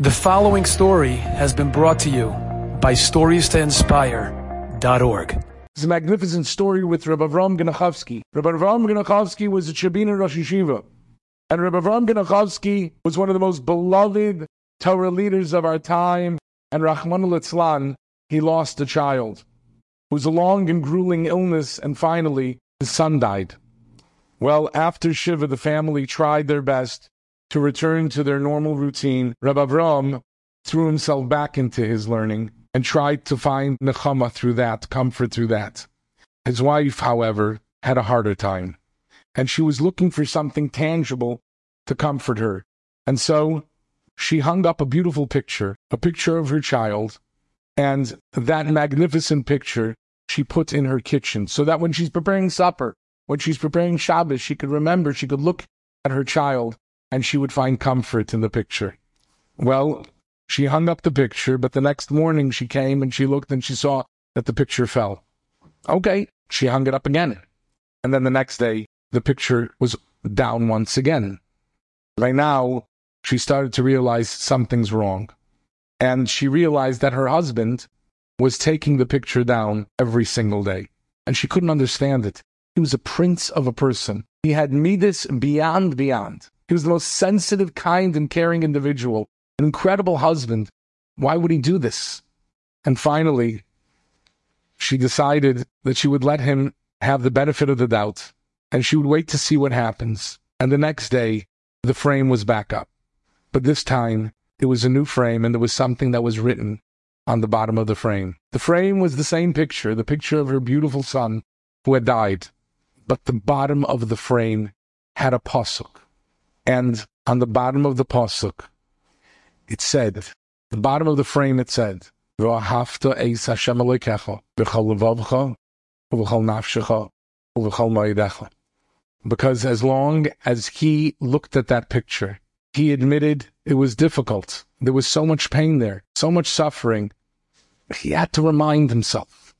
The following story has been brought to you by StoriesToInspire.org. It's a magnificent story with Rabbi Avram Genachowski. Rabbi Avram Genachowski was a Tchebiner Rosh Yeshiva. And Rabbi Avram Genachowski was one of the most beloved Torah leaders of our time. And Rahman al he lost a child who was a long and grueling illness, and finally his son died. Well, after Shiva, the family tried their best to return to their normal routine, Rabbi Avram threw himself back into his learning and tried to find nechama through that, comfort through that. His wife, however, had a harder time, and she was looking for something tangible to comfort her. And so she hung up a beautiful picture, a picture of her child, and that magnificent picture she put in her kitchen so that when she's preparing supper, when she's preparing Shabbos, she could remember, she could look at her child and she would find comfort in the picture. Well, she hung up the picture, but the next morning she came and she looked and she saw that the picture fell. Okay, she hung it up again. And then the next day, the picture was down once again. By now, she started to realize something's wrong. And she realized that her husband was taking the picture down every single day. And she couldn't understand it. He was a prince of a person. He had midas beyond beyond. He was the most sensitive, kind, and caring individual, an incredible husband. Why would he do this? And finally, she decided that she would let him have the benefit of the doubt and she would wait to see what happens. And the next day, the frame was back up. But this time, it was a new frame and there was something that was written on the bottom of the frame. The frame was the same picture, the picture of her beautiful son who had died. But the bottom of the frame had a pasuk. And on the bottom of the pasuk, it said, the bottom of the frame, it said, "V'ahavta eis Hashem levavcha nafshecha ma'idecha." Because as long as he looked at that picture, he admitted it was difficult. There was so much pain there, so much suffering. He had to remind himself.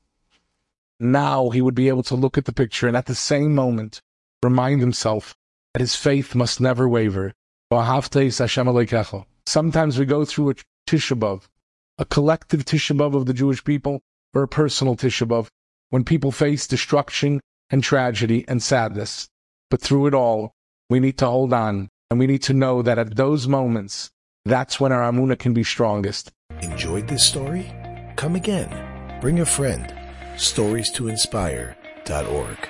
Now he would be able to look at the picture and at the same moment remind himself his faith must never waver. Sometimes we go through a Tisha B'Av, a collective Tisha B'Av of the Jewish people, or a personal Tisha B'Av, when people face destruction and tragedy and sadness. But through it all, we need to hold on, and we need to know that at those moments, that's when our Emunah can be strongest. Enjoyed this story? Come again. Bring a friend. Stories to inspire.org.